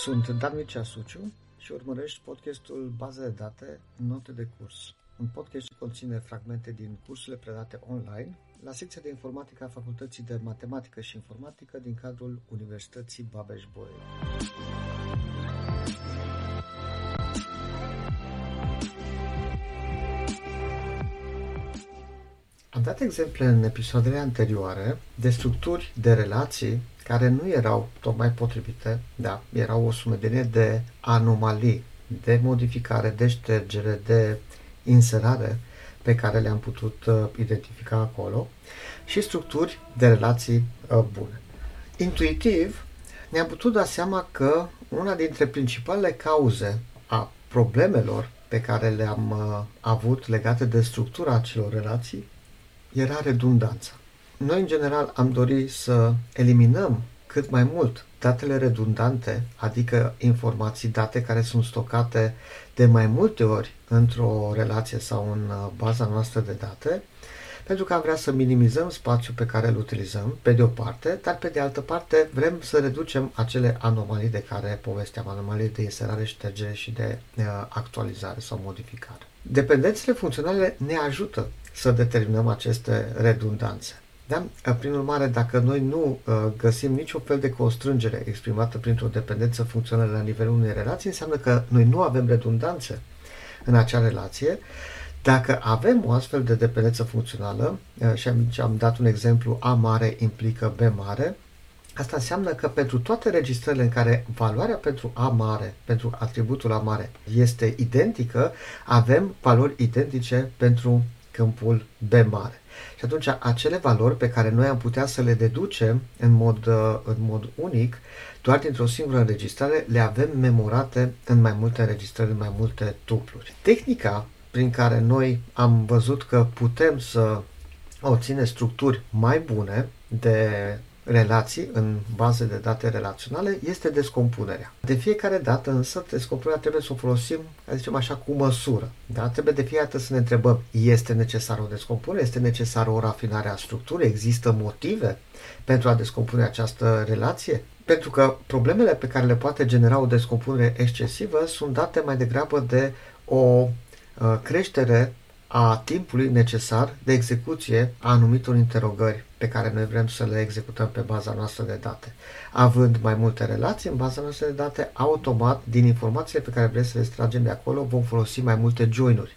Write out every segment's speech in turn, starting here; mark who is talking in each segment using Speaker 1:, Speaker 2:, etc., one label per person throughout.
Speaker 1: Sunt Dan Mircea Suciu și urmărești podcastul Baze de date, note de curs. Un podcast ce conține fragmente din cursurile predate online la secția de informatică a Facultății de Matematică și Informatică din cadrul Universității Babeș-Bolyai. Am dat exemple în episoadele anterioare de structuri de relații care nu erau tocmai potrivite, da, erau o sumedenie de anomalii, de modificare, de ștergere, de inserare pe care le-am putut uh, identifica acolo și structuri de relații uh, bune. Intuitiv, ne-am putut da seama că una dintre principalele cauze a problemelor pe care le-am uh, avut legate de structura acelor relații era redundanța. Noi, în general, am dorit să eliminăm cât mai mult datele redundante, adică informații, date care sunt stocate de mai multe ori într-o relație sau în uh, baza noastră de date, pentru că am vrea să minimizăm spațiul pe care îl utilizăm, pe de o parte, dar pe de altă parte vrem să reducem acele anomalii de care povesteam, anomalii de inserare, ștergere și de uh, actualizare sau modificare. Dependențele funcționale ne ajută să determinăm aceste redundanțe. Da? Prin urmare, dacă noi nu uh, găsim niciun fel de constrângere exprimată printr-o dependență funcțională la nivelul unei relații, înseamnă că noi nu avem redundanțe în acea relație. Dacă avem o astfel de dependență funcțională, uh, și am, am dat un exemplu, A mare implică B mare, Asta înseamnă că pentru toate registrările în care valoarea pentru A mare, pentru atributul A mare, este identică, avem valori identice pentru câmpul B mare. Și atunci acele valori pe care noi am putea să le deducem în mod, uh, în mod unic, doar dintr-o singură înregistrare, le avem memorate în mai multe înregistrări, în mai multe tupluri. Tehnica prin care noi am văzut că putem să obține structuri mai bune de relații în baze de date relaționale este descompunerea. De fiecare dată însă descompunerea trebuie să o folosim, să zicem așa, cu măsură. Da? Trebuie de fiecare dată să ne întrebăm, este necesară o descompunere, este necesară o rafinare a structurii, există motive pentru a descompune această relație? Pentru că problemele pe care le poate genera o descompunere excesivă sunt date mai degrabă de o uh, creștere a timpului necesar de execuție a anumitor interogări pe care noi vrem să le executăm pe baza noastră de date. Având mai multe relații în baza noastră de date, automat, din informațiile pe care vrem să le extragem de acolo, vom folosi mai multe join-uri.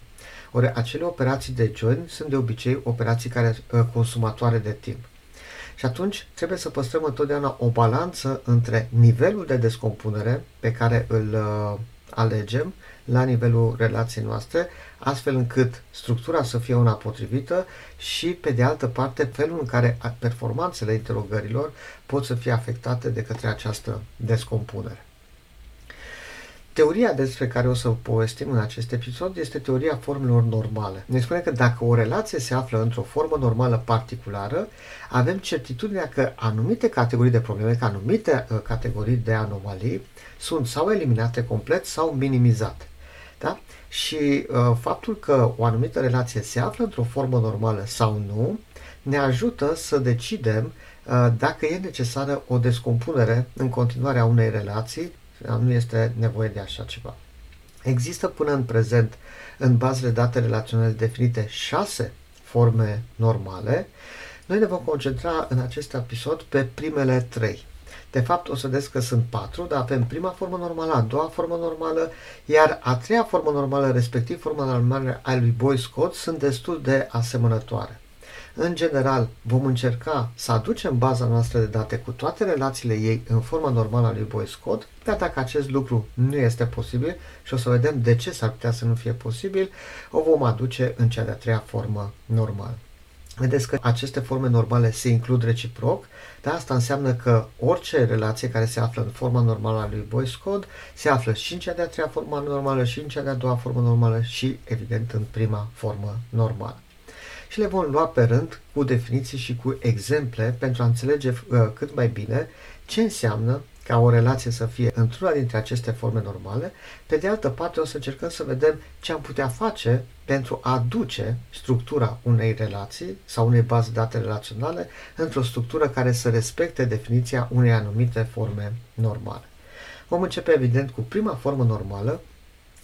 Speaker 1: Ori acele operații de join sunt de obicei operații care uh, consumatoare de timp. Și atunci trebuie să păstrăm întotdeauna o balanță între nivelul de descompunere pe care îl uh, alegem la nivelul relației noastre, astfel încât structura să fie una potrivită și, pe de altă parte, felul în care performanțele interogărilor pot să fie afectate de către această descompunere. Teoria despre care o să povestim în acest episod este teoria formelor normale. Ne spune că dacă o relație se află într-o formă normală particulară, avem certitudinea că anumite categorii de probleme, că anumite uh, categorii de anomalii sunt sau eliminate complet sau minimizate. Da? Și uh, faptul că o anumită relație se află într-o formă normală sau nu ne ajută să decidem uh, dacă e necesară o descompunere în continuare a unei relații, nu este nevoie de așa ceva. Există până în prezent în bazele date relaționale definite șase forme normale. Noi ne vom concentra în acest episod pe primele trei. De fapt, o să vedeți că sunt patru, dar avem prima formă normală, a doua formă normală, iar a treia formă normală, respectiv forma normală a lui Boyce Code, sunt destul de asemănătoare. În general, vom încerca să aducem baza noastră de date cu toate relațiile ei în forma normală a lui Boyce Code, dar dacă acest lucru nu este posibil și o să vedem de ce s-ar putea să nu fie posibil, o vom aduce în cea de-a treia formă normală. Vedeți că aceste forme normale se includ reciproc, dar asta înseamnă că orice relație care se află în forma normală a lui Boyce Code se află și în cea de-a treia formă normală și în cea de-a doua formă normală și, evident, în prima formă normală. Și le vom lua pe rând cu definiții și cu exemple pentru a înțelege uh, cât mai bine ce înseamnă ca o relație să fie într-una dintre aceste forme normale, pe de altă parte o să încercăm să vedem ce am putea face pentru a aduce structura unei relații sau unei baze de date relaționale într-o structură care să respecte definiția unei anumite forme normale. Vom începe evident cu prima formă normală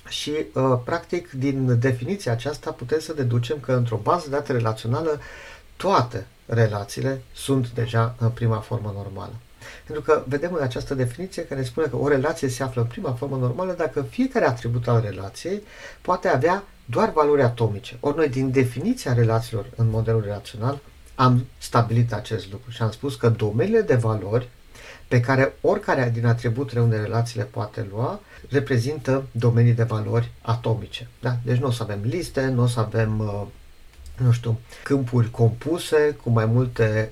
Speaker 1: și uh, practic din definiția aceasta putem să deducem că într-o bază de date relațională toate relațiile sunt deja în prima formă normală. Pentru că vedem în această definiție care spune că o relație se află în prima formă normală dacă fiecare atribut al relației poate avea doar valori atomice. Ori noi din definiția relațiilor în modelul relațional am stabilit acest lucru și am spus că domeniile de valori pe care oricare din atributele unde relațiile poate lua reprezintă domenii de valori atomice. Da? Deci nu o să avem liste, nu o să avem uh, nu știu, câmpuri compuse cu mai multe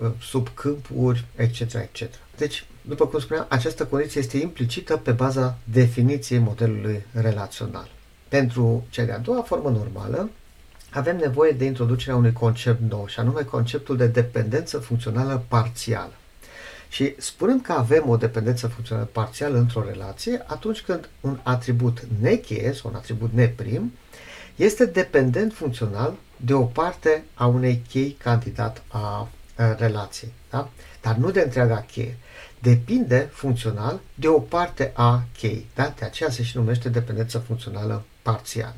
Speaker 1: uh, subcâmpuri, etc., etc. Deci, după cum spuneam, această condiție este implicită pe baza definiției modelului relațional. Pentru cea de-a doua formă normală, avem nevoie de introducerea unui concept nou, și anume conceptul de dependență funcțională parțială. Și spunem că avem o dependență funcțională parțială într-o relație atunci când un atribut necheie sau un atribut neprim este dependent funcțional de o parte a unei chei candidat a, a relației, da? dar nu de întreaga cheie. Depinde funcțional de o parte a cheii. Da? De aceea se și numește dependență funcțională parțială.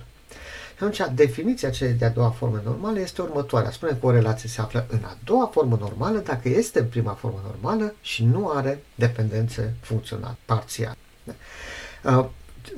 Speaker 1: Și atunci, definiția celei de-a doua formă normală este următoarea. Spune că o relație se află în a doua formă normală dacă este în prima formă normală și nu are dependențe funcționale, parțiale. Da?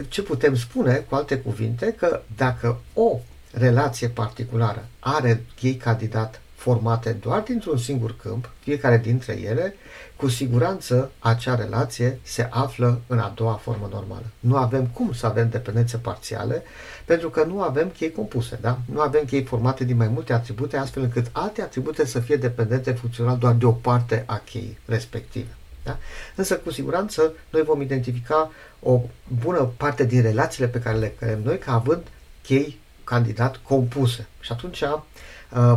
Speaker 1: Ce putem spune, cu alte cuvinte, că dacă o relație particulară are chei candidat formate doar dintr-un singur câmp, fiecare dintre ele, cu siguranță acea relație se află în a doua formă normală. Nu avem cum să avem dependențe parțiale, pentru că nu avem chei compuse, da? Nu avem chei formate din mai multe atribute, astfel încât alte atribute să fie dependente funcțional doar de o parte a cheii respective. Da? Însă, cu siguranță, noi vom identifica o bună parte din relațiile pe care le creăm noi ca având chei candidat compuse. Și atunci uh,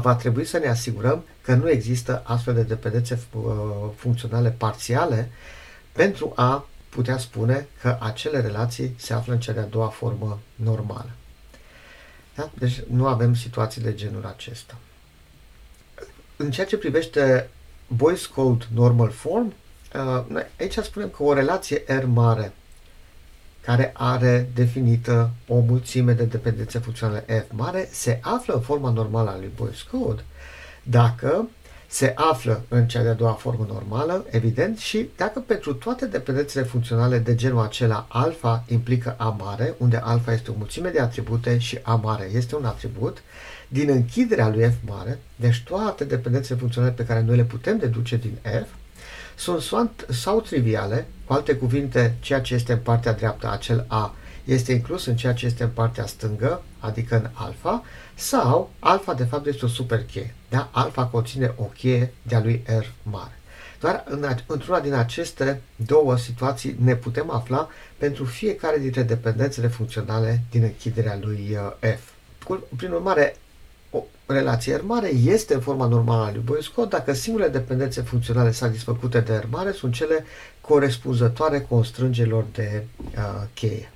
Speaker 1: va trebui să ne asigurăm că nu există astfel de dependențe uh, funcționale parțiale pentru a putea spune că acele relații se află în cea de-a doua formă normală. Da? Deci nu avem situații de genul acesta. În ceea ce privește Boy's Code Normal Form, uh, aici spunem că o relație R mare care are definită o mulțime de dependențe funcționale F mare, se află în forma normală a lui Boy's Code. Dacă se află în cea de-a doua formă normală, evident, și dacă pentru toate dependențele funcționale de genul acela alfa implică A mare, unde alfa este o mulțime de atribute și A mare este un atribut, din închiderea lui F mare, deci toate dependențele funcționale pe care noi le putem deduce din F, sunt sau triviale, cu alte cuvinte, ceea ce este în partea dreaptă, acel A, este inclus în ceea ce este în partea stângă, adică în alfa, sau alfa de fapt este o supercheie. Da? Alfa conține o cheie de-a lui R mare. Doar în, într-una din aceste două situații ne putem afla pentru fiecare dintre dependențele funcționale din închiderea lui uh, F. Prin urmare, o relație R mare este în forma normală a lui Boyce Code dacă singurele dependențe funcționale satisfăcute de R mare sunt cele corespunzătoare constrângerilor de uh, cheie.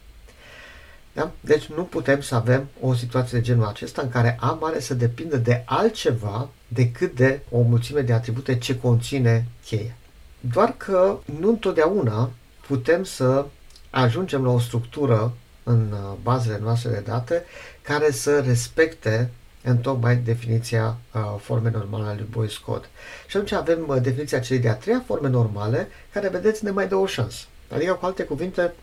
Speaker 1: Da? Deci nu putem să avem o situație de genul acesta în care A mare să depindă de altceva decât de o mulțime de atribute ce conține cheie. Doar că nu întotdeauna putem să ajungem la o structură în uh, bazele noastre de date care să respecte în tocmai definiția uh, formei normale a lui Boyce Code. Și atunci avem uh, definiția celei de-a treia forme normale, care, vedeți, ne mai dă o șansă. Adică, cu alte cuvinte,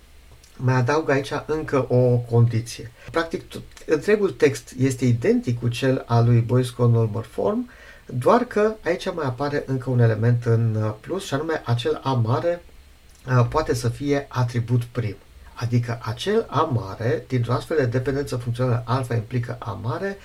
Speaker 1: mai adaug aici încă o condiție. Practic, tot, întregul text este identic cu cel al lui Boyce Code Normal Form, doar că aici mai apare încă un element în uh, plus, și anume acel A mare uh, poate să fie atribut prim. Adică acel A mare, dintr-o astfel de dependență funcțională alfa implică A mare,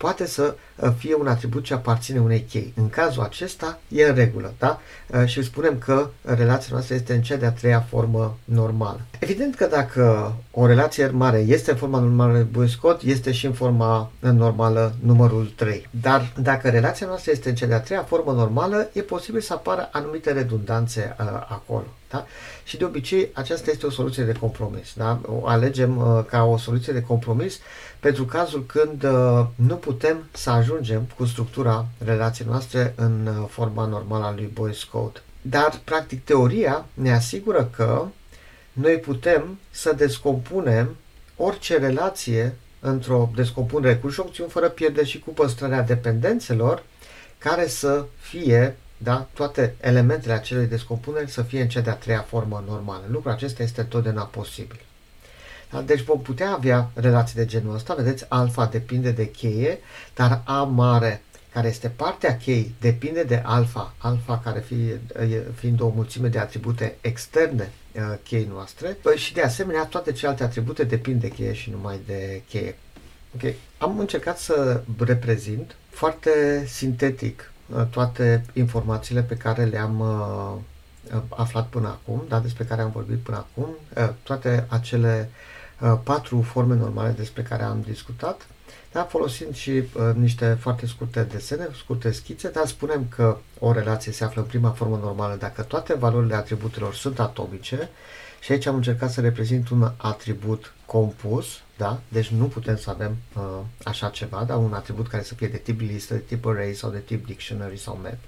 Speaker 1: poate să uh, fie un atribut ce aparține unei chei. În cazul acesta e în regulă, da? Uh, și spunem că relația noastră este în cea de-a treia formă normală. Evident că dacă o relație mare este în forma normală de Scott, este și în forma normală numărul 3. Dar dacă relația noastră este în cea de-a treia formă normală, e posibil să apară anumite redundanțe uh, acolo. Da? Și de obicei aceasta este o soluție de compromis. Da? O alegem uh, ca o soluție de compromis pentru cazul când uh, nu putem să ajungem cu structura relației noastre în uh, forma normală a lui Boyce Code. Dar, practic, teoria ne asigură că noi putem să descompunem orice relație într-o descompunere cu opțiuni fără pierdere și cu păstrarea dependențelor care să fie, da, toate elementele acelei descompuneri să fie în cea de-a treia formă normală. Lucrul acesta este totdeauna posibil. Da? Deci vom putea avea relații de genul ăsta, vedeți, alfa depinde de cheie, dar A mare care este partea chei, depinde de alfa, alfa care fie, fiind o mulțime de atribute externe chei noastre și de asemenea toate celelalte atribute depind de cheie și numai de cheie. Ok, am încercat să reprezint foarte sintetic toate informațiile pe care le-am aflat până acum, da, despre care am vorbit până acum, toate acele patru forme normale despre care am discutat da, folosind și uh, niște foarte scurte desene, scurte schițe, dar spunem că o relație se află în prima formă normală dacă toate valorile atributelor sunt atomice și aici am încercat să reprezint un atribut compus, da? deci nu putem să avem uh, așa ceva, da? un atribut care să fie de tip listă, de tip array sau de tip dictionary sau map.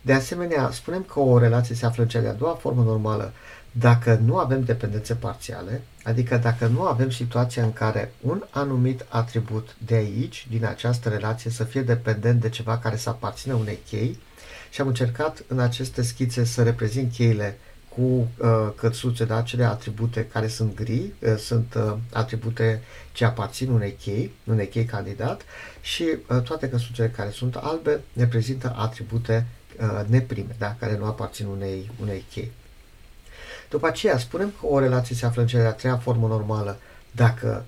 Speaker 1: De asemenea, spunem că o relație se află în cea de-a doua formă normală dacă nu avem dependențe parțiale, adică dacă nu avem situația în care un anumit atribut de aici, din această relație, să fie dependent de ceva care să aparține unei chei, și am încercat în aceste schițe să reprezint cheile cu uh, căsuțe, da, acele atribute care sunt gri, uh, sunt uh, atribute ce aparțin unei chei, unei chei candidat și uh, toate căsuțele care sunt albe reprezintă atribute uh, neprime, da, care nu aparțin unei, unei chei. După aceea, spunem că o relație se află în cea de-a treia formă normală dacă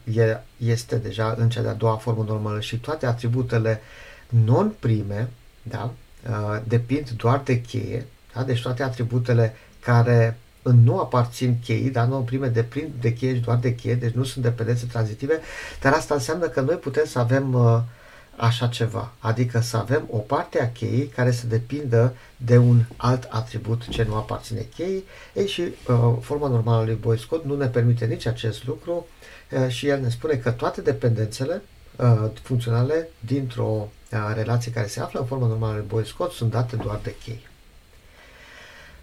Speaker 1: este deja în cea de-a doua formă normală și toate atributele non-prime da, uh, depind doar de cheie, da? deci toate atributele care nu aparțin cheii, dar nu prime depind de cheie și doar de cheie, deci nu sunt dependențe tranzitive, dar asta înseamnă că noi putem să avem uh, așa ceva, adică să avem o parte a cheii care să depindă de un alt atribut ce nu aparține cheii ei, și uh, forma normală a lui Boy Scott nu ne permite nici acest lucru uh, și el ne spune că toate dependențele uh, funcționale dintr-o uh, relație care se află în forma normală a lui Boy Scott sunt date doar de chei.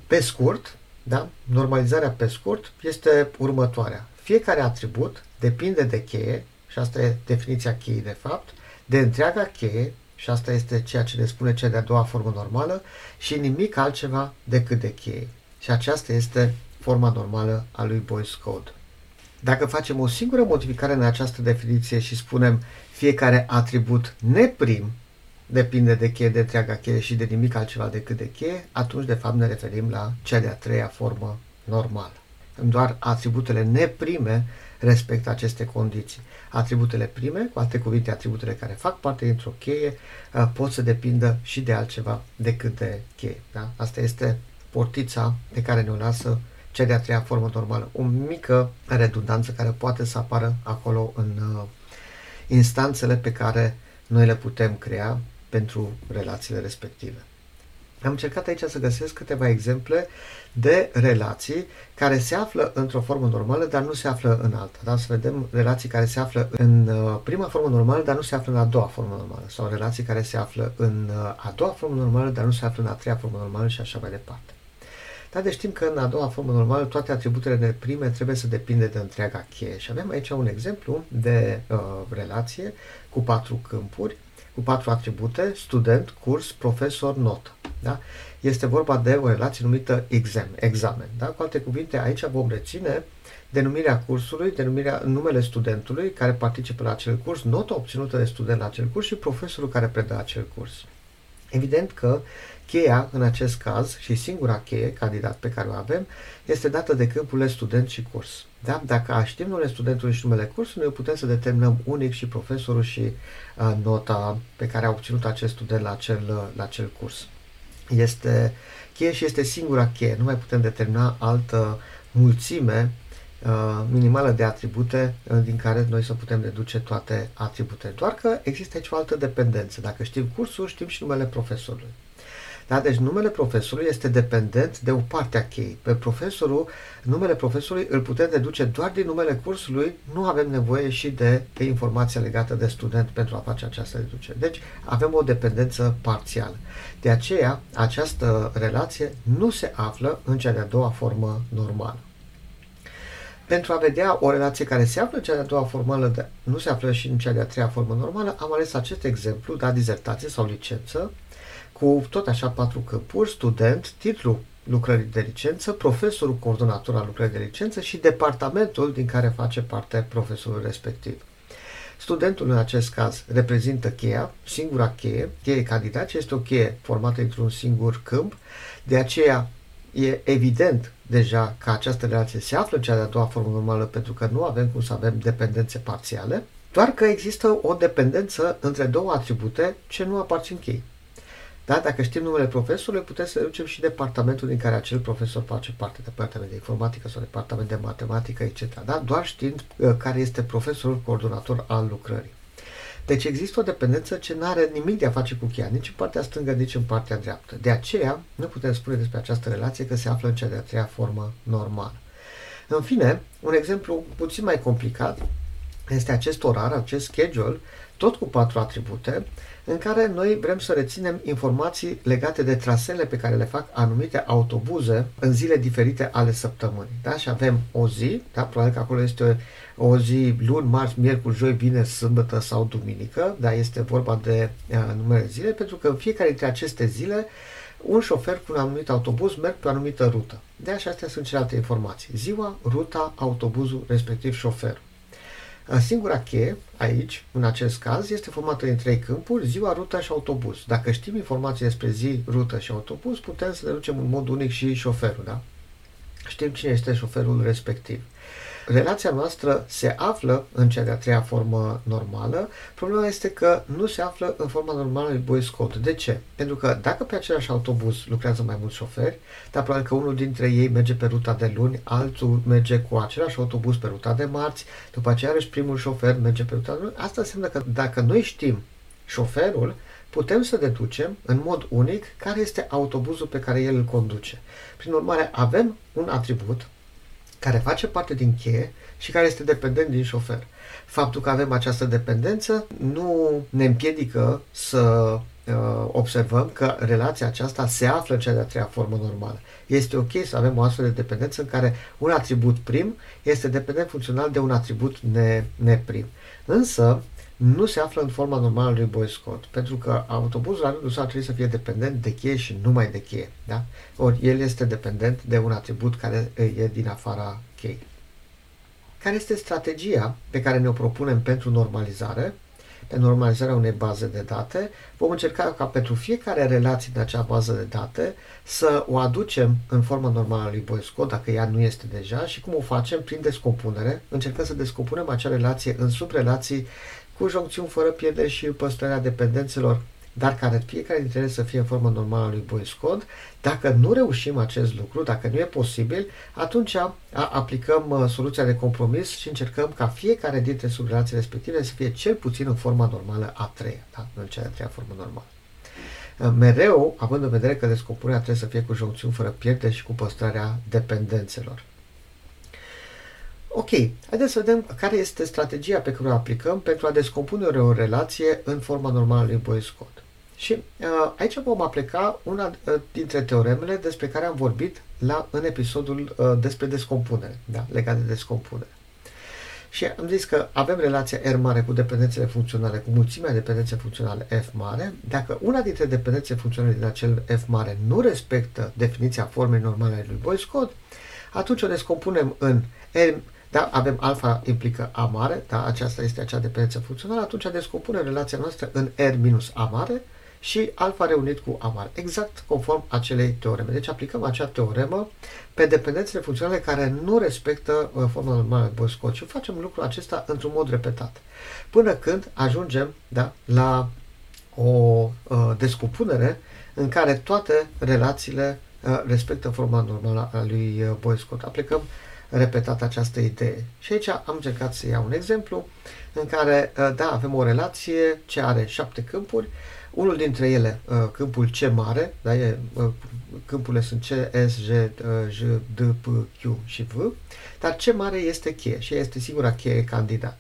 Speaker 1: Pe scurt, da, normalizarea pe scurt este următoarea. Fiecare atribut depinde de cheie, și asta e definiția cheii de fapt, de întreaga cheie, și asta este ceea ce ne spune cea de-a doua formă normală, și nimic altceva decât de cheie. Și aceasta este forma normală a lui Boyce Code. Dacă facem o singură modificare în această definiție și spunem fiecare atribut neprim depinde de cheie, de întreaga cheie și de nimic altceva decât de cheie, atunci de fapt ne referim la cea de-a treia formă normală. Doar atributele neprime respectă aceste condiții. Atributele prime, cu alte cuvinte, atributele care fac parte dintr-o cheie, uh, pot să depindă și de altceva decât de cheie. Da? Asta este portița pe care ne-o lasă cea de-a treia formă normală. O mică redundanță care poate să apară acolo în uh, instanțele pe care noi le putem crea pentru relațiile respective. Am încercat aici să găsesc câteva exemple de relații care se află într-o formă normală, dar nu se află în alta. Da? Să vedem relații care se află în uh, prima formă normală, dar nu se află în a doua formă normală. Sau relații care se află în uh, a doua formă normală, dar nu se află în a treia formă normală și așa mai departe. Dar deci știm că în a doua formă normală toate atributele prime trebuie să depinde de întreaga cheie. Și avem aici un exemplu de uh, relație cu patru câmpuri cu patru atribute, student, curs, profesor, notă. Da? Este vorba de o relație numită exam, examen. Da? Cu alte cuvinte, aici vom reține denumirea cursului, denumirea, numele studentului care participă la acel curs, nota obținută de student la acel curs și profesorul care predă acel curs. Evident că cheia, în acest caz, și singura cheie, candidat pe care o avem, este dată de câmpurile student și curs. Da? Dacă știm numele studentului și numele cursului, noi putem să determinăm unic și profesorul și uh, nota pe care a obținut acest student la acel, uh, la acel curs. Este cheie și este singura cheie. Nu mai putem determina altă mulțime uh, minimală de atribute uh, din care noi să putem deduce toate atributele. Doar că există aici o altă dependență. Dacă știm cursul, știm și numele profesorului. Da? Deci numele profesorului este dependent de o parte a cheii. Pe profesorul, numele profesorului îl putem deduce doar din numele cursului, nu avem nevoie și de, de informația legată de student pentru a face această deducere. Deci avem o dependență parțială. De aceea, această relație nu se află în cea de-a doua formă normală. pentru a vedea o relație care se află în cea de-a doua formală, de, nu se află și în cea de-a treia formă normală, am ales acest exemplu, da, dizertație sau licență, cu tot așa patru câmpuri, student, titlu lucrării de licență, profesorul coordonator al lucrării de licență și departamentul din care face parte profesorul respectiv. Studentul în acest caz reprezintă cheia, singura cheie, cheie candidat, este o cheie formată într-un singur câmp, de aceea e evident deja că această relație se află în cea de-a doua formă normală pentru că nu avem cum să avem dependențe parțiale, doar că există o dependență între două atribute ce nu aparțin chei. Da? Dacă știm numele profesorului, putem să deducem și departamentul din care acel profesor face parte, departament de informatică sau departament de matematică, etc. Da? Doar știind uh, care este profesorul coordonator al lucrării. Deci există o dependență ce nu are nimic de a face cu cheia, nici în partea stângă, nici în partea dreaptă. De aceea, nu putem spune despre această relație că se află în cea de-a treia formă normală. În fine, un exemplu puțin mai complicat este acest orar, acest schedule, tot cu patru atribute, în care noi vrem să reținem informații legate de trasele pe care le fac anumite autobuze în zile diferite ale săptămânii. Da? Și avem o zi, da? probabil că acolo este o zi luni, marți, miercuri, joi, vineri, sâmbătă sau duminică, da? este vorba de uh, numele zile, pentru că în fiecare dintre aceste zile un șofer cu un anumit autobuz merg pe o anumită rută. De așa astea sunt celelalte informații. Ziua, ruta, autobuzul, respectiv șoferul. Singura cheie aici, în acest caz, este formată din trei câmpuri, ziua, ruta și autobuz. Dacă știm informații despre zi, rută și autobuz, putem să deducem în mod unic și șoferul, da? Știm cine este șoferul respectiv relația noastră se află în cea de-a treia formă normală. Problema este că nu se află în forma normală lui Boy Scott. De ce? Pentru că dacă pe același autobuz lucrează mai mulți șoferi, dar probabil că unul dintre ei merge pe ruta de luni, altul merge cu același autobuz pe ruta de marți, după aceea și primul șofer merge pe ruta de luni. Asta înseamnă că dacă noi știm șoferul, putem să deducem în mod unic care este autobuzul pe care el îl conduce. Prin urmare, avem un atribut care face parte din cheie și care este dependent din șofer. Faptul că avem această dependență nu ne împiedică să uh, observăm că relația aceasta se află în cea de-a treia formă normală. Este ok să avem o astfel de dependență în care un atribut prim este dependent funcțional de un atribut ne, neprim. Însă, nu se află în forma normală lui Boy Scott, pentru că autobuzul la rândul său trebuie să fie dependent de cheie și numai de cheie. Da? Ori el este dependent de un atribut care e din afara cheii. Care este strategia pe care ne-o propunem pentru normalizare? Pe normalizarea unei baze de date, vom încerca ca pentru fiecare relație de acea bază de date să o aducem în forma normală a lui Boy Scott, dacă ea nu este deja, și cum o facem? Prin descompunere. Încercăm să descompunem acea relație în subrelații cu joncțiuni fără pierdere și păstrarea dependențelor, dar care fiecare dintre ele să fie în formă normală a lui Boyce Code. Dacă nu reușim acest lucru, dacă nu e posibil, atunci aplicăm uh, soluția de compromis și încercăm ca fiecare dintre subrelații respective să fie cel puțin în forma normală a treia, da? în cea de treia formă normală. Uh, mereu, având în vedere că descompunerea trebuie să fie cu joncțiuni fără pierdere și cu păstrarea dependențelor. Ok, haideți să vedem care este strategia pe care o aplicăm pentru a descompune o relație în forma normală lui Boy-Scott. Și uh, aici vom aplica una uh, dintre teoremele despre care am vorbit la, în episodul uh, despre descompunere, da, legat de descompunere. Și am zis că avem relația R mare cu dependențele funcționale, cu mulțimea dependențe funcționale F mare. Dacă una dintre dependențe funcționale din acel F mare nu respectă definiția formei normale a lui Boy-Scott, atunci o descompunem în R da, avem alfa implică A mare, da, aceasta este acea dependență funcțională, atunci descompunem relația noastră în R minus A mare și alfa reunit cu A mare, exact conform acelei teoreme. Deci aplicăm acea teoremă pe dependențele funcționale care nu respectă uh, forma normală de Boy-Scott și facem lucrul acesta într-un mod repetat. Până când ajungem da, la o uh, descompunere în care toate relațiile uh, respectă forma normală a lui uh, Boy-Scott. Aplicăm repetat această idee. Și aici am încercat să iau un exemplu în care, uh, da, avem o relație ce are șapte câmpuri, unul dintre ele, uh, câmpul C mare, da, e, uh, câmpurile sunt C, S, J, J, D, P, Q și V, dar C mare este cheie și este singura cheie candidat.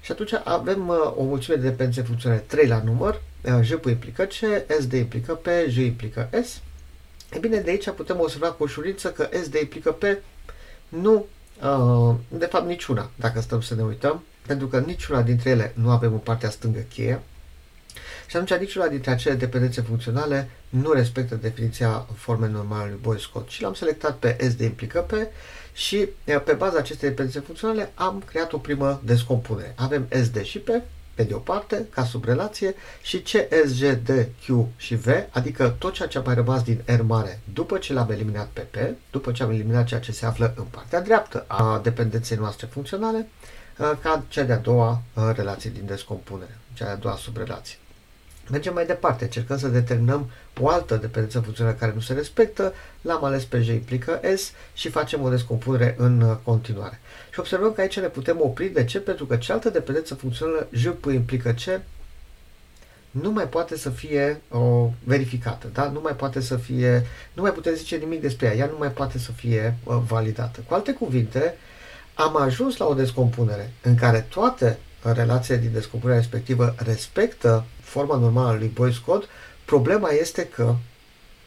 Speaker 1: Și atunci avem o mulțime de dependențe funcționale 3 la număr, J implică C, S D implică P, J implică S. E bine, de aici putem observa cu ușurință că S D implică P nu Uh, de fapt, niciuna, dacă stăm să ne uităm, pentru că niciuna dintre ele nu avem în partea stângă cheie și atunci niciuna dintre acele dependențe funcționale nu respectă definiția formei normale lui Boy Scott. Și l-am selectat pe S de implică pe și pe baza acestei dependențe funcționale am creat o primă descompunere. Avem SD și P pe de o parte, ca subrelație, și C, S, G, D, Q și V, adică tot ceea ce a mai rămas din R mare după ce l-am eliminat pe P, după ce am eliminat ceea ce se află în partea dreaptă a dependenței noastre funcționale, ca cea de-a doua relație din descompunere, cea de-a doua subrelație. Mergem mai departe, încercăm să determinăm o altă dependență funcțională care nu se respectă, l-am ales pe J implică S și facem o descompunere în uh, continuare. Și observăm că aici ne putem opri. De ce? Pentru că cealaltă dependență funcțională J implică C nu mai poate să fie o, verificată, da? nu mai poate să fie, nu mai putem zice nimic despre ea, ea nu mai poate să fie uh, validată. Cu alte cuvinte, am ajuns la o descompunere în care toate relațiile din descompunerea respectivă respectă forma normală a lui Boyce Code, problema este că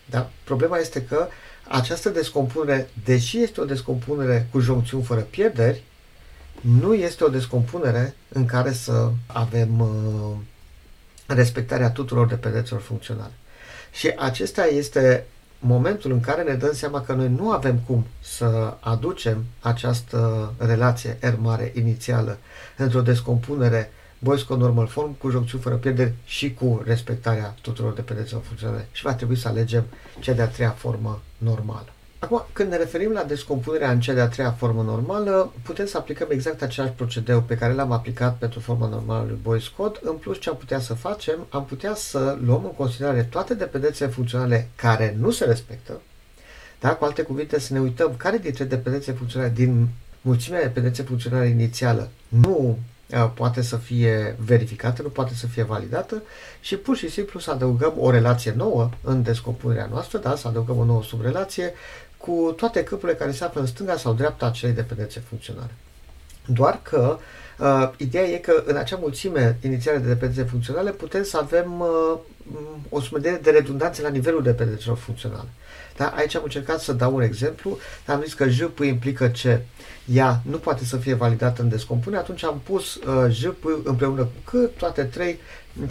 Speaker 1: da, problema este că această descompunere, deși este o descompunere cu joncțiuni fără pierderi, nu este o descompunere în care să avem uh, respectarea tuturor dependențelor funcționale. Și acesta este momentul în care ne dăm seama că noi nu avem cum să aducem această relație R mare inițială într-o descompunere boys cu normal form, cu joncțiuni fără pierderi și cu respectarea tuturor dependențelor funcționale. Și va trebui să alegem cea de-a treia formă normală. Acum, când ne referim la descompunerea în cea de-a treia formă normală, putem să aplicăm exact același procedeu pe care l-am aplicat pentru forma normală lui Boyce Code. În plus, ce am putea să facem? Am putea să luăm în considerare toate dependențele funcționale care nu se respectă, da? cu alte cuvinte, să ne uităm care dintre dependențe funcționale din mulțimea dependențe funcționale inițială nu uh, poate să fie verificată, nu poate să fie validată și pur și simplu să adăugăm o relație nouă în descompunerea noastră, da? să adăugăm o nouă subrelație cu toate câmpurile care se află în stânga sau dreapta acelei dependențe funcționale. Doar că uh, ideea e că în acea mulțime inițială de dependențe funcționale putem să avem uh, o sumedenie de redundanțe la nivelul dependențelor funcționale. Da? Aici am încercat să dau un exemplu, am zis că J implică ce ea nu poate să fie validată în descompunere, atunci am pus uh, J împreună cu C, toate trei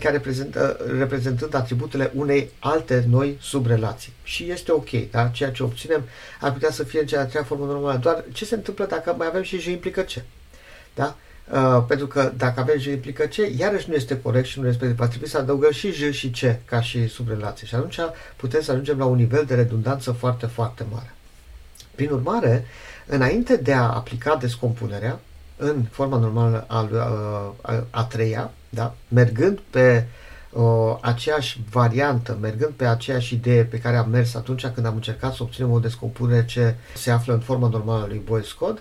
Speaker 1: care reprezintă, reprezentând atributele unei alte noi subrelații. Și este ok, da? ceea ce obținem ar putea să fie în cea de-a treia formă normală. Doar ce se întâmplă dacă mai avem și J implică ce? Da? Uh, pentru că dacă avem J implică ce, iarăși nu este corect și nu respectiv. Va trebui să adăugăm și J și C ca și subrelație. Și atunci putem să ajungem la un nivel de redundanță foarte, foarte mare. Prin urmare, înainte de a aplica descompunerea în forma normală a, a, a treia, da? mergând pe uh, aceeași variantă, mergând pe aceeași idee pe care am mers atunci când am încercat să obținem o descompunere ce se află în forma normală a lui Boyce Code,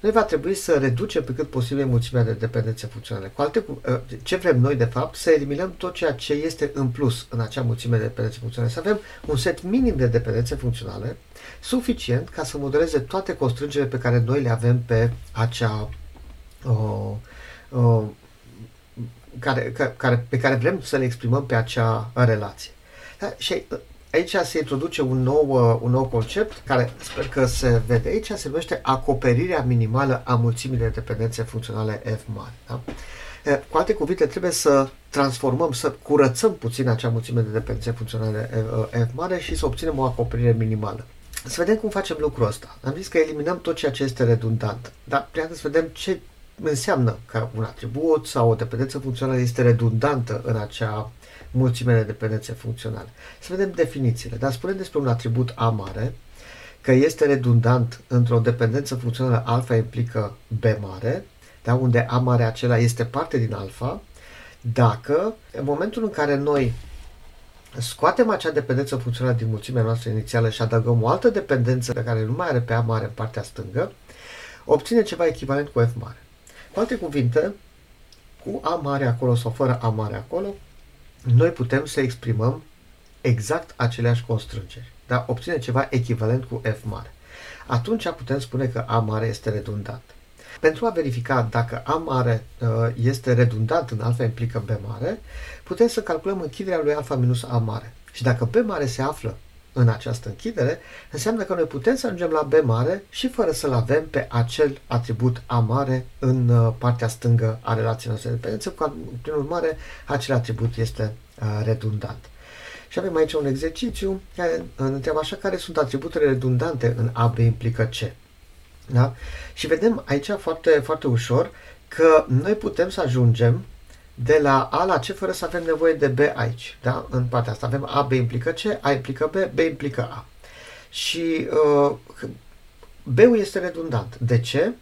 Speaker 1: noi va trebui să reducem pe cât posibil mulțimea de dependențe funcționale. Cu alte, uh, ce vrem noi, de fapt, să eliminăm tot ceea ce este în plus în acea mulțime de dependențe funcționale. Să avem un set minim de dependențe funcționale suficient ca să modeleze toate constrângerile pe care noi le avem pe acea uh, uh, care, care, pe care vrem să le exprimăm pe acea relație. Da? Și aici se introduce un nou, uh, un nou concept care sper că se vede aici, se numește acoperirea minimală a mulțimii de dependențe funcționale F mari. Da? Cu alte cuvinte, trebuie să transformăm, să curățăm puțin acea mulțime de dependențe funcționale F mare și să obținem o acoperire minimală. Să vedem cum facem lucrul ăsta. Am zis că eliminăm tot ceea ce este redundant, dar trebuie să vedem ce înseamnă că un atribut sau o dependență funcțională este redundantă în acea mulțime de dependențe funcționale. Să vedem definițiile. Dar spunem despre un atribut A mare, că este redundant într-o dependență funcțională alfa implică B mare, da? unde A mare acela este parte din alfa, dacă în momentul în care noi scoatem acea dependență funcțională din mulțimea noastră inițială și adăugăm o altă dependență pe care nu mai are pe A mare în partea stângă, obține ceva echivalent cu F mare. Cu alte cuvinte, cu A mare acolo sau fără A mare acolo, noi putem să exprimăm exact aceleași constrângeri. Da? Obține ceva echivalent cu F mare. Atunci putem spune că A mare este redundant. Pentru a verifica dacă A mare uh, este redundant în alfa implică B mare, putem să calculăm închiderea lui alfa minus A mare. Și dacă B mare se află în această închidere, înseamnă că noi putem să ajungem la B mare și fără să-l avem pe acel atribut A mare în uh, partea stângă a relației noastre de dependență, prin urmare, acel atribut este uh, redundant. Și avem aici un exercițiu care întreabă așa care sunt atributele redundante în A, B implică C. Da? Și vedem aici foarte, foarte ușor că noi putem să ajungem de la A la C fără să avem nevoie de B aici. Da? În partea asta avem A, B implică C, A implică B, B implică A. Și uh, B-ul este redundant. De ce?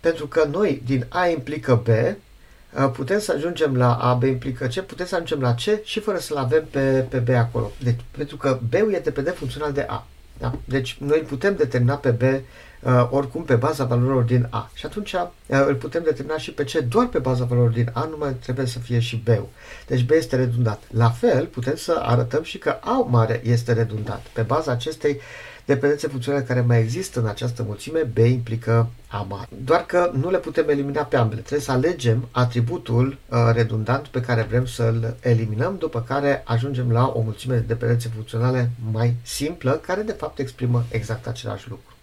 Speaker 1: Pentru că noi din A implică B uh, putem să ajungem la A, B implică C, putem să ajungem la C și fără să-l avem pe, pe B acolo. Deci, pentru că B-ul e dependent funcțional de A. Da? Deci noi putem determina pe B uh, oricum pe baza valorilor din A. Și atunci uh, îl putem determina și pe C doar pe baza valorilor din A, nu mai trebuie să fie și B-ul. Deci B este redundat. La fel, putem să arătăm și că A mare este redundat. Pe baza acestei dependențe funcționale care mai există în această mulțime, B implică A mare. Doar că nu le putem elimina pe ambele. Trebuie să alegem atributul uh, redundant pe care vrem să-l eliminăm, după care ajungem la o mulțime de dependențe funcționale mai simplă, care de fapt exprimă exact același lucru.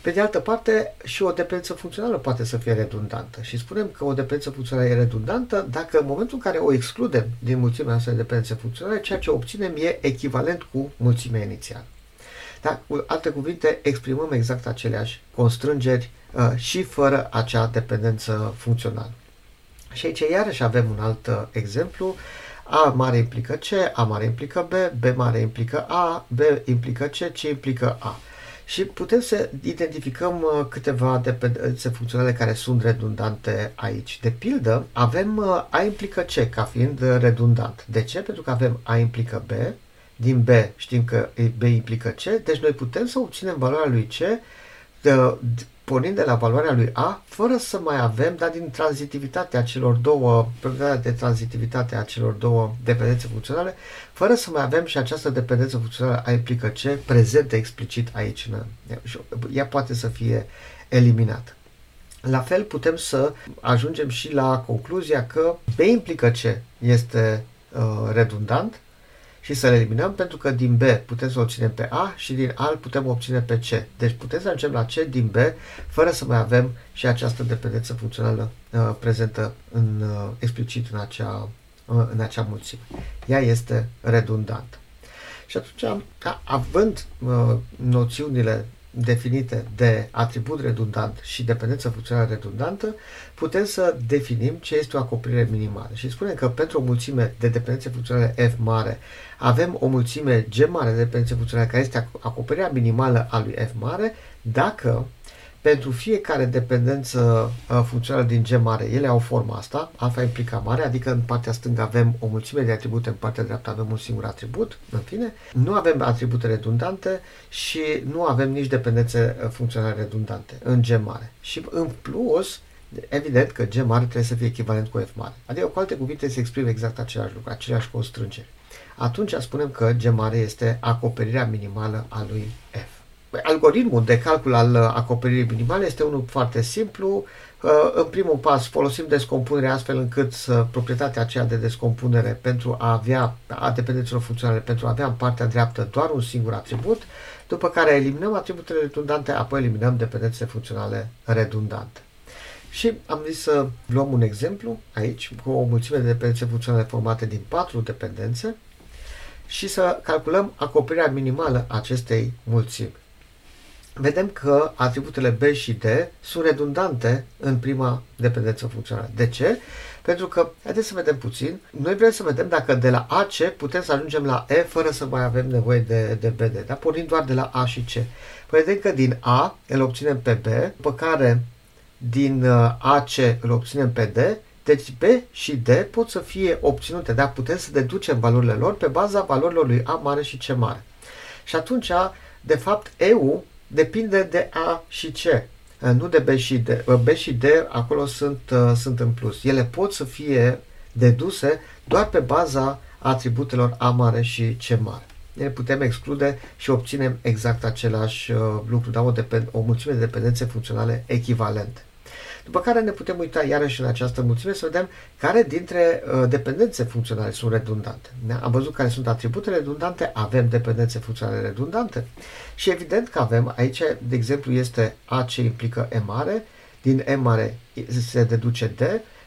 Speaker 1: Pe de altă parte, și o dependență funcțională poate să fie redundantă. Și spunem că o dependență funcțională e redundantă dacă în momentul în care o excludem din mulțimea asta de dependențe funcționale, ceea ce obținem e echivalent cu mulțimea inițială. Dar, cu alte cuvinte, exprimăm exact aceleași constrângeri uh, și fără acea dependență funcțională. Și aici iarăși avem un alt uh, exemplu. A mare implică C, A mare implică B, B mare implică A, B implică C, C implică A. Și putem să identificăm uh, câteva dependențe funcționale care sunt redundante aici. De pildă, avem uh, A implică C ca fiind uh, redundant. De ce? Pentru că avem A implică B, din B știm că B implică C, deci noi putem să obținem valoarea lui C de, de, pornind de la valoarea lui A, fără să mai avem, dar din tranzitivitatea celor două, proprietatea de tranzitivitate a celor două dependențe funcționale, fără să mai avem și această dependență funcțională A implică C prezentă explicit aici. Ea poate să fie eliminată. La fel putem să ajungem și la concluzia că B implică C este uh, redundant, și să le eliminăm pentru că din B putem să obținem pe A și din A putem obține pe C. Deci putem să ajungem la C din B fără să mai avem și această dependență funcțională uh, prezentă în, uh, explicit în acea, uh, în acea mulțime. Ea este redundantă. Și atunci, având uh, noțiunile definite de atribut redundant și dependență funcțională redundantă, putem să definim ce este o acoperire minimală. Și spunem că pentru o mulțime de dependențe funcționale F mare avem o mulțime G mare de dependențe funcționale care este acoperirea minimală a lui F mare dacă pentru fiecare dependență uh, funcțională din G mare, ele au forma asta, alfa implica mare, adică în partea stângă avem o mulțime de atribute, în partea dreaptă avem un singur atribut, în fine, nu avem atribute redundante și nu avem nici dependențe uh, funcționale redundante în G mare. Și în plus, evident că G mare trebuie să fie echivalent cu F mare. Adică, cu alte cuvinte, se exprimă exact același lucru, aceleași constrângeri. Atunci spunem că G mare este acoperirea minimală a lui F. Algoritmul de calcul al uh, acoperirii minimale este unul foarte simplu. Uh, în primul pas folosim descompunerea astfel încât să proprietatea aceea de descompunere pentru a avea a dependențelor funcționale, pentru a avea în partea dreaptă doar un singur atribut, după care eliminăm atributele redundante, apoi eliminăm dependențele funcționale redundante. Și am zis să luăm un exemplu aici cu o mulțime de dependențe funcționale formate din patru dependențe și să calculăm acoperirea minimală a acestei mulțimi vedem că atributele B și D sunt redundante în prima dependență funcțională. De ce? Pentru că, haideți să vedem puțin, noi vrem să vedem dacă de la AC putem să ajungem la E fără să mai avem nevoie de, de BD, da? pornind doar de la A și C. Păi vedem că din A îl obținem pe B, după care din uh, AC îl obținem pe D, deci B și D pot să fie obținute, dar putem să deducem valorile lor pe baza valorilor lui A mare și C mare. Și atunci, de fapt, EU depinde de A și C, uh, nu de B și D. Uh, B și D acolo sunt, uh, sunt în plus. Ele pot să fie deduse doar pe baza atributelor A mare și C mare. Ne putem exclude și obținem exact același lucru, da? o, depend- o mulțime de dependențe funcționale echivalente. După care ne putem uita iarăși în această mulțime să vedem care dintre uh, dependențe funcționale sunt redundante. Da? Am văzut care sunt atributele redundante, avem dependențe funcționale redundante și evident că avem aici, de exemplu, este A ce implică E mare, din E mare se deduce D,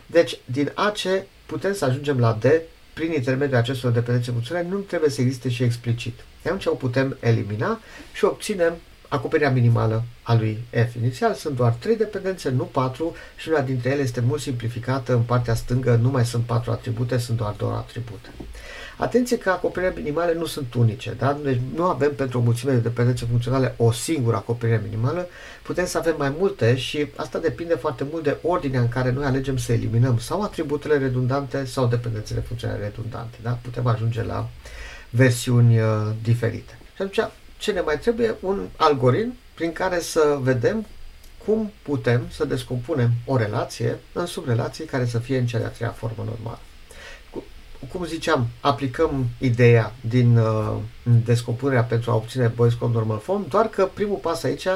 Speaker 1: deci din AC putem să ajungem la D prin intermediul acestor dependențe funcționale, nu trebuie să existe și explicit. Atunci o putem elimina și obținem acoperirea minimală a lui F. Inițial sunt doar 3 dependențe, nu 4 și una dintre ele este mult simplificată. În partea stângă nu mai sunt 4 atribute, sunt doar 2 atribute. Atenție că acoperirea minimală nu sunt unice, da? deci nu avem pentru o mulțime de dependențe funcționale o singură acoperire minimală, putem să avem mai multe și asta depinde foarte mult de ordinea în care noi alegem să eliminăm sau atributele redundante sau dependențele funcționale redundante. Da? Putem ajunge la versiuni uh, diferite. Și atunci, ce ne mai trebuie? Un algoritm prin care să vedem cum putem să descompunem o relație în subrelații care să fie în cea de-a treia formă normală cum ziceam, aplicăm ideea din uh, descompunerea pentru a obține boys code normal form, doar că primul pas aici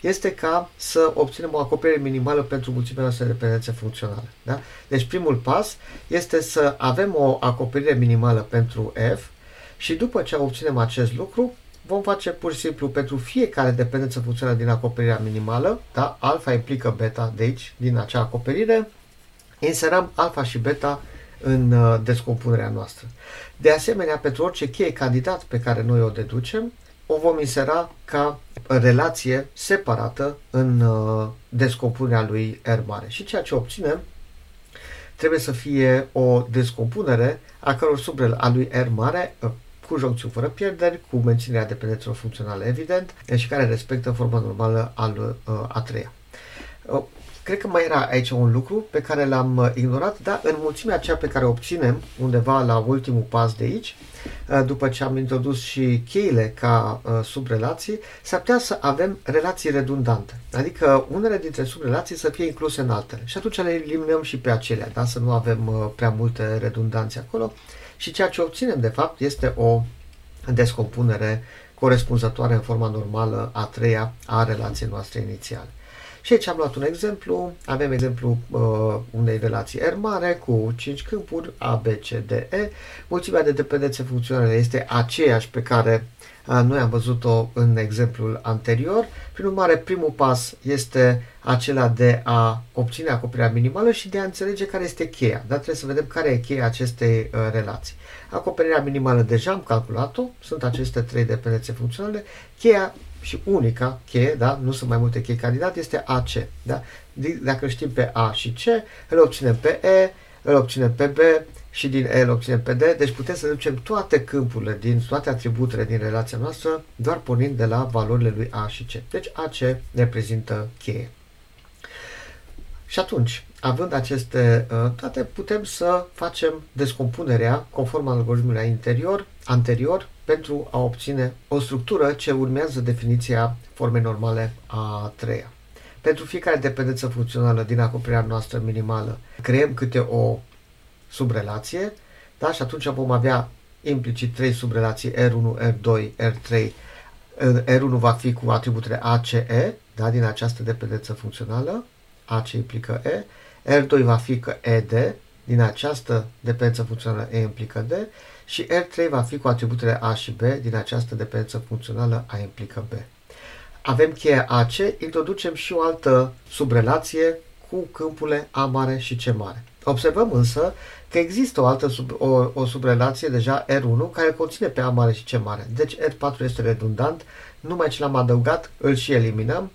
Speaker 1: este ca să obținem o acoperire minimală pentru mulțimea noastră de dependențe funcționale. Da? Deci primul pas este să avem o acoperire minimală pentru F și după ce obținem acest lucru, vom face pur și simplu pentru fiecare dependență funcțională din acoperirea minimală, da? alfa implică beta de aici, din acea acoperire, inserăm alfa și beta în uh, descompunerea noastră. De asemenea, pentru orice cheie candidat pe care noi o deducem, o vom insera ca relație separată în uh, descompunerea lui R mare. Și ceea ce obținem trebuie să fie o descompunere a căror subrel a lui R mare uh, cu joncțiuni fără pierderi, cu menținerea dependențelor funcționale evident și care respectă forma normală al a treia. Cred că mai era aici un lucru pe care l-am uh, ignorat, dar în mulțimea aceea pe care o obținem undeva la ultimul pas de aici, uh, după ce am introdus și cheile ca uh, subrelații, s-ar putea să avem relații redundante. Adică unele dintre subrelații să fie incluse în altele. Și atunci le eliminăm și pe acelea, da? să nu avem prea multe redundanțe acolo. Și ceea ce obținem, de fapt, este o descompunere corespunzătoare în forma normală a treia a relației noastre inițiale. Și aici am luat un exemplu. Avem exemplu uh, unei relații R mare cu 5 câmpuri A, B, C, D, E. Mulțimea de dependențe funcționale este aceeași pe care uh, noi am văzut-o în exemplul anterior. Prin urmare, primul pas este acela de a obține acoperirea minimală și de a înțelege care este cheia. Dar trebuie să vedem care e cheia acestei uh, relații. Acoperirea minimală deja am calculat-o, sunt aceste trei dependențe funcționale. Cheia și unica cheie, da? nu sunt mai multe chei candidate, este AC. Da? Dacă știm pe A și C, îl obținem pe E, îl obținem pe B și din E îl obținem pe D. Deci putem să ducem toate câmpurile, din toate atributele din relația noastră, doar pornind de la valorile lui A și C. Deci AC reprezintă cheie. Și atunci, având aceste uh, date, putem să facem descompunerea conform algoritmului interior, anterior pentru a obține o structură ce urmează definiția formei normale a treia. Pentru fiecare dependență funcțională din acoperirea noastră minimală, creăm câte o subrelație, da? și atunci vom avea implicit trei subrelații R1, R2, R3. R1 va fi cu atributele ACE, da? din această dependență funcțională, AC implică E, R2 va fi că ED, din această dependență funcțională E implică D, și R3 va fi cu atributele A și B din această dependență funcțională A implică B. Avem cheia AC, introducem și o altă subrelație cu câmpurile A mare și C mare. Observăm însă că există o altă sub, o, o subrelație deja R1 care conține pe A mare și C mare. Deci R4 este redundant, numai ce l-am adăugat îl și eliminăm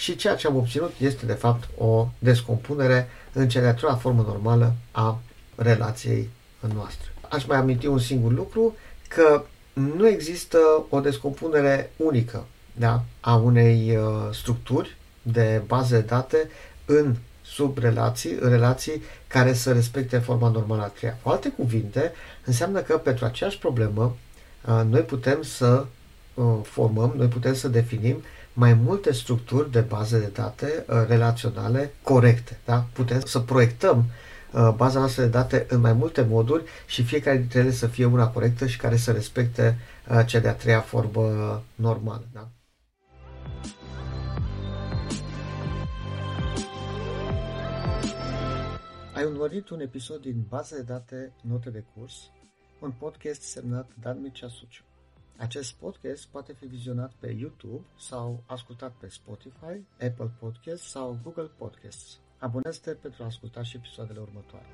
Speaker 1: și ceea ce am obținut este de fapt o descompunere în cea de-a formă normală a relației noastre aș mai aminti un singur lucru, că nu există o descompunere unică da, a unei uh, structuri de baze de date în subrelații, în relații care să respecte forma normală a treia. Cu alte cuvinte, înseamnă că pentru aceeași problemă uh, noi putem să uh, formăm, noi putem să definim mai multe structuri de baze de date uh, relaționale corecte. Da? Putem să proiectăm uh, Uh, baza noastră de date în mai multe moduri și fiecare dintre ele să fie una corectă și care să respecte uh, cea de-a treia formă normală. Da? Ai urmărit un episod din Baza de date Note de curs, un podcast semnat Dan Mircea Suciu. Acest podcast poate fi vizionat pe YouTube sau ascultat pe Spotify, Apple Podcasts sau Google Podcasts. Abonează-te pentru a asculta și episoadele următoare.